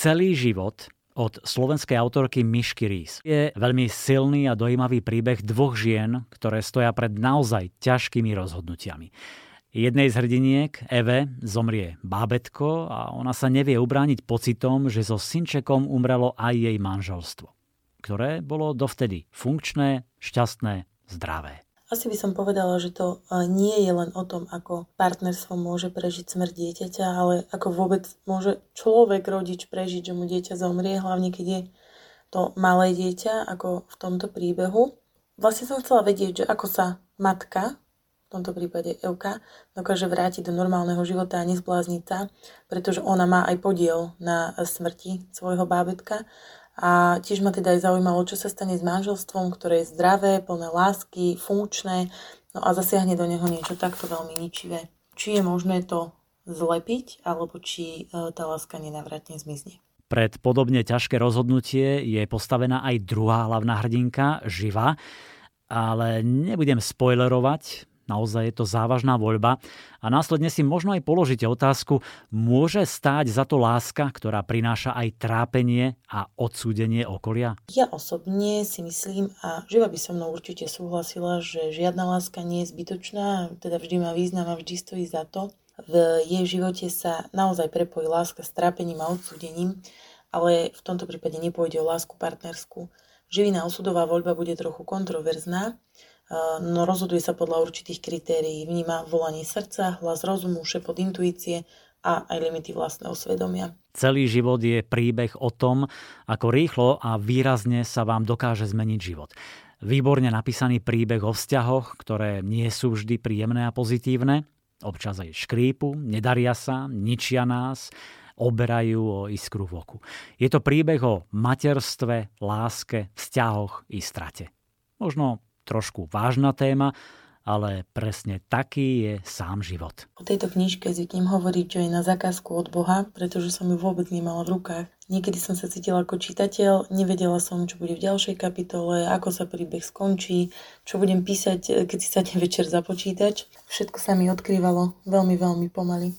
Celý život od slovenskej autorky Mišky Rís. Je veľmi silný a dojímavý príbeh dvoch žien, ktoré stoja pred naozaj ťažkými rozhodnutiami. Jednej z hrdiniek, Eve, zomrie bábetko a ona sa nevie ubrániť pocitom, že so synčekom umrelo aj jej manželstvo, ktoré bolo dovtedy funkčné, šťastné, zdravé. Asi by som povedala, že to e, nie je len o tom, ako partnerstvo môže prežiť smrť dieťaťa, ale ako vôbec môže človek, rodič prežiť, že mu dieťa zomrie, hlavne keď je to malé dieťa, ako v tomto príbehu. Vlastne som chcela vedieť, že ako sa matka v tomto prípade Euka, dokáže vrátiť do normálneho života a nezblázniť sa, pretože ona má aj podiel na smrti svojho bábetka. A tiež ma teda aj zaujímalo, čo sa stane s manželstvom, ktoré je zdravé, plné lásky, funkčné, no a zasiahne do neho niečo takto veľmi ničivé. Či je možné to zlepiť, alebo či e, tá láska nenavratne zmizne. Pred podobne ťažké rozhodnutie je postavená aj druhá hlavná hrdinka, Živa, ale nebudem spoilerovať, Naozaj je to závažná voľba a následne si možno aj položíte otázku, môže stáť za to láska, ktorá prináša aj trápenie a odsúdenie okolia? Ja osobne si myslím a živa by som mnou určite súhlasila, že žiadna láska nie je zbytočná, teda vždy má význam a vždy stojí za to. V jej živote sa naozaj prepojí láska s trápením a odsúdením, ale v tomto prípade nepôjde o lásku partnerskú. Živina osudová voľba bude trochu kontroverzná, no rozhoduje sa podľa určitých kritérií. Vníma volanie srdca, hlas rozumu, šepot intuície a aj limity vlastného svedomia. Celý život je príbeh o tom, ako rýchlo a výrazne sa vám dokáže zmeniť život. Výborne napísaný príbeh o vzťahoch, ktoré nie sú vždy príjemné a pozitívne, občas aj škrípu, nedaria sa, ničia nás, oberajú o iskru v oku. Je to príbeh o materstve, láske, vzťahoch i strate. Možno trošku vážna téma, ale presne taký je sám život. O tejto knižke zvyknem hovoriť, že je na zakázku od Boha, pretože som ju vôbec nemala v rukách. Niekedy som sa cítila ako čitateľ, nevedela som, čo bude v ďalšej kapitole, ako sa príbeh skončí, čo budem písať, keď si sadne večer za počítač. Všetko sa mi odkrývalo veľmi, veľmi pomaly.